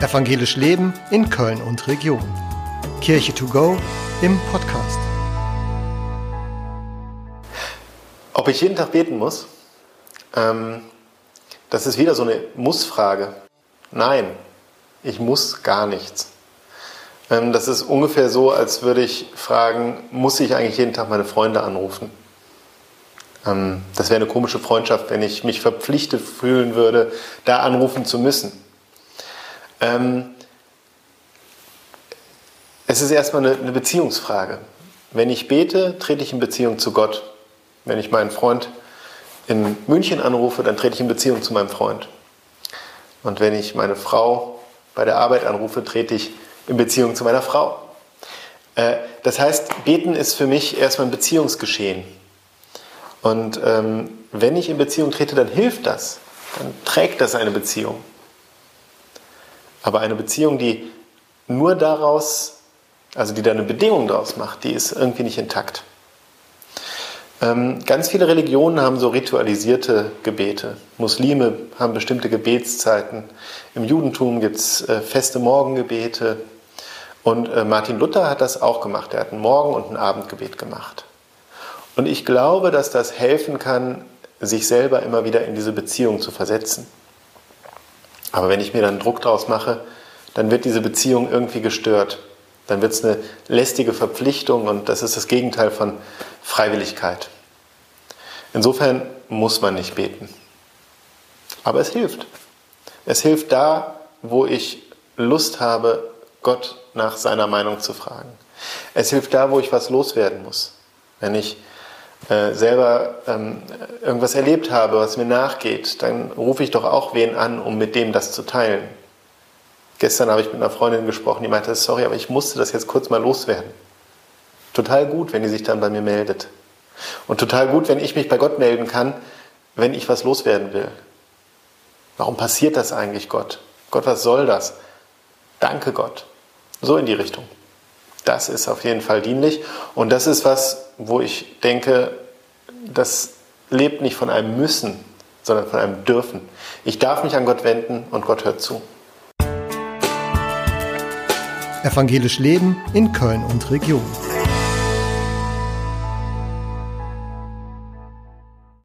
Evangelisch Leben in Köln und Region. Kirche to go im Podcast. Ob ich jeden Tag beten muss? Ähm, das ist wieder so eine Muss-Frage. Nein, ich muss gar nichts. Ähm, das ist ungefähr so, als würde ich fragen, muss ich eigentlich jeden Tag meine Freunde anrufen? Ähm, das wäre eine komische Freundschaft, wenn ich mich verpflichtet fühlen würde, da anrufen zu müssen. Ähm, es ist erstmal eine, eine Beziehungsfrage. Wenn ich bete, trete ich in Beziehung zu Gott. Wenn ich meinen Freund in München anrufe, dann trete ich in Beziehung zu meinem Freund. Und wenn ich meine Frau bei der Arbeit anrufe, trete ich in Beziehung zu meiner Frau. Äh, das heißt, beten ist für mich erstmal ein Beziehungsgeschehen. Und ähm, wenn ich in Beziehung trete, dann hilft das. Dann trägt das eine Beziehung. Aber eine Beziehung, die nur daraus, also die da eine Bedingung daraus macht, die ist irgendwie nicht intakt. Ähm, ganz viele Religionen haben so ritualisierte Gebete. Muslime haben bestimmte Gebetszeiten. Im Judentum gibt es äh, feste Morgengebete. Und äh, Martin Luther hat das auch gemacht. Er hat ein Morgen- und ein Abendgebet gemacht. Und ich glaube, dass das helfen kann, sich selber immer wieder in diese Beziehung zu versetzen. Aber wenn ich mir dann Druck draus mache, dann wird diese Beziehung irgendwie gestört. Dann wird es eine lästige Verpflichtung und das ist das Gegenteil von Freiwilligkeit. Insofern muss man nicht beten. Aber es hilft. Es hilft da, wo ich Lust habe, Gott nach seiner Meinung zu fragen. Es hilft da, wo ich was loswerden muss. Wenn ich äh, selber ähm, irgendwas erlebt habe, was mir nachgeht, dann rufe ich doch auch wen an, um mit dem das zu teilen. Gestern habe ich mit einer Freundin gesprochen, die meinte, sorry, aber ich musste das jetzt kurz mal loswerden. Total gut, wenn die sich dann bei mir meldet. Und total gut, wenn ich mich bei Gott melden kann, wenn ich was loswerden will. Warum passiert das eigentlich, Gott? Gott, was soll das? Danke, Gott. So in die Richtung. Das ist auf jeden Fall dienlich. Und das ist was, wo ich denke, das lebt nicht von einem Müssen, sondern von einem Dürfen. Ich darf mich an Gott wenden und Gott hört zu. Evangelisch Leben in Köln und Region.